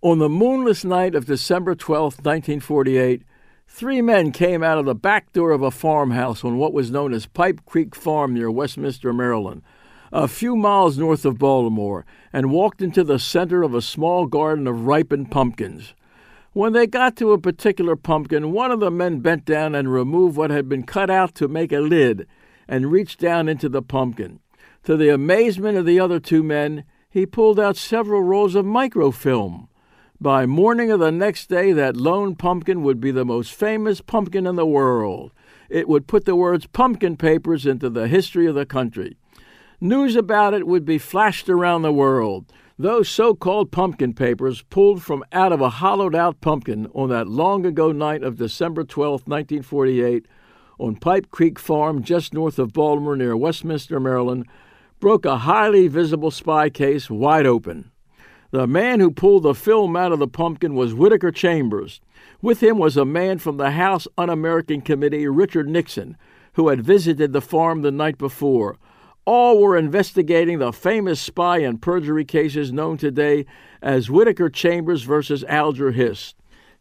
On the moonless night of December 12, 1948, three men came out of the back door of a farmhouse on what was known as Pipe Creek Farm near Westminster, Maryland, a few miles north of Baltimore, and walked into the center of a small garden of ripened pumpkins. When they got to a particular pumpkin, one of the men bent down and removed what had been cut out to make a lid and reached down into the pumpkin. To the amazement of the other two men, he pulled out several rolls of microfilm. By morning of the next day, that lone pumpkin would be the most famous pumpkin in the world. It would put the words pumpkin papers into the history of the country. News about it would be flashed around the world. Those so called pumpkin papers, pulled from out of a hollowed out pumpkin on that long ago night of December 12, 1948, on Pipe Creek Farm just north of Baltimore near Westminster, Maryland, broke a highly visible spy case wide open. The man who pulled the film out of the pumpkin was Whittaker Chambers. With him was a man from the House Un American Committee, Richard Nixon, who had visited the farm the night before. All were investigating the famous spy and perjury cases known today as Whittaker Chambers versus Alger Hiss.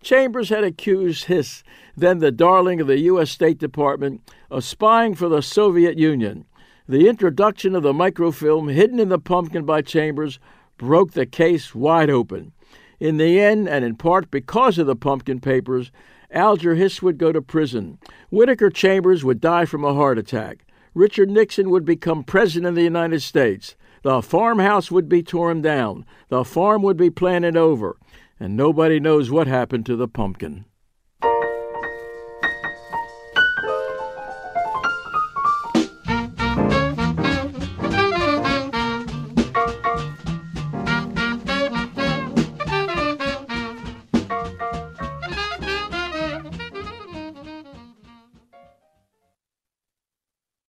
Chambers had accused Hiss, then the darling of the U.S. State Department, of spying for the Soviet Union. The introduction of the microfilm hidden in the pumpkin by Chambers broke the case wide open. In the end, and in part because of the pumpkin papers, Alger Hiss would go to prison. Whittaker Chambers would die from a heart attack. Richard Nixon would become President of the United States. The farmhouse would be torn down. The farm would be planted over. And nobody knows what happened to the pumpkin.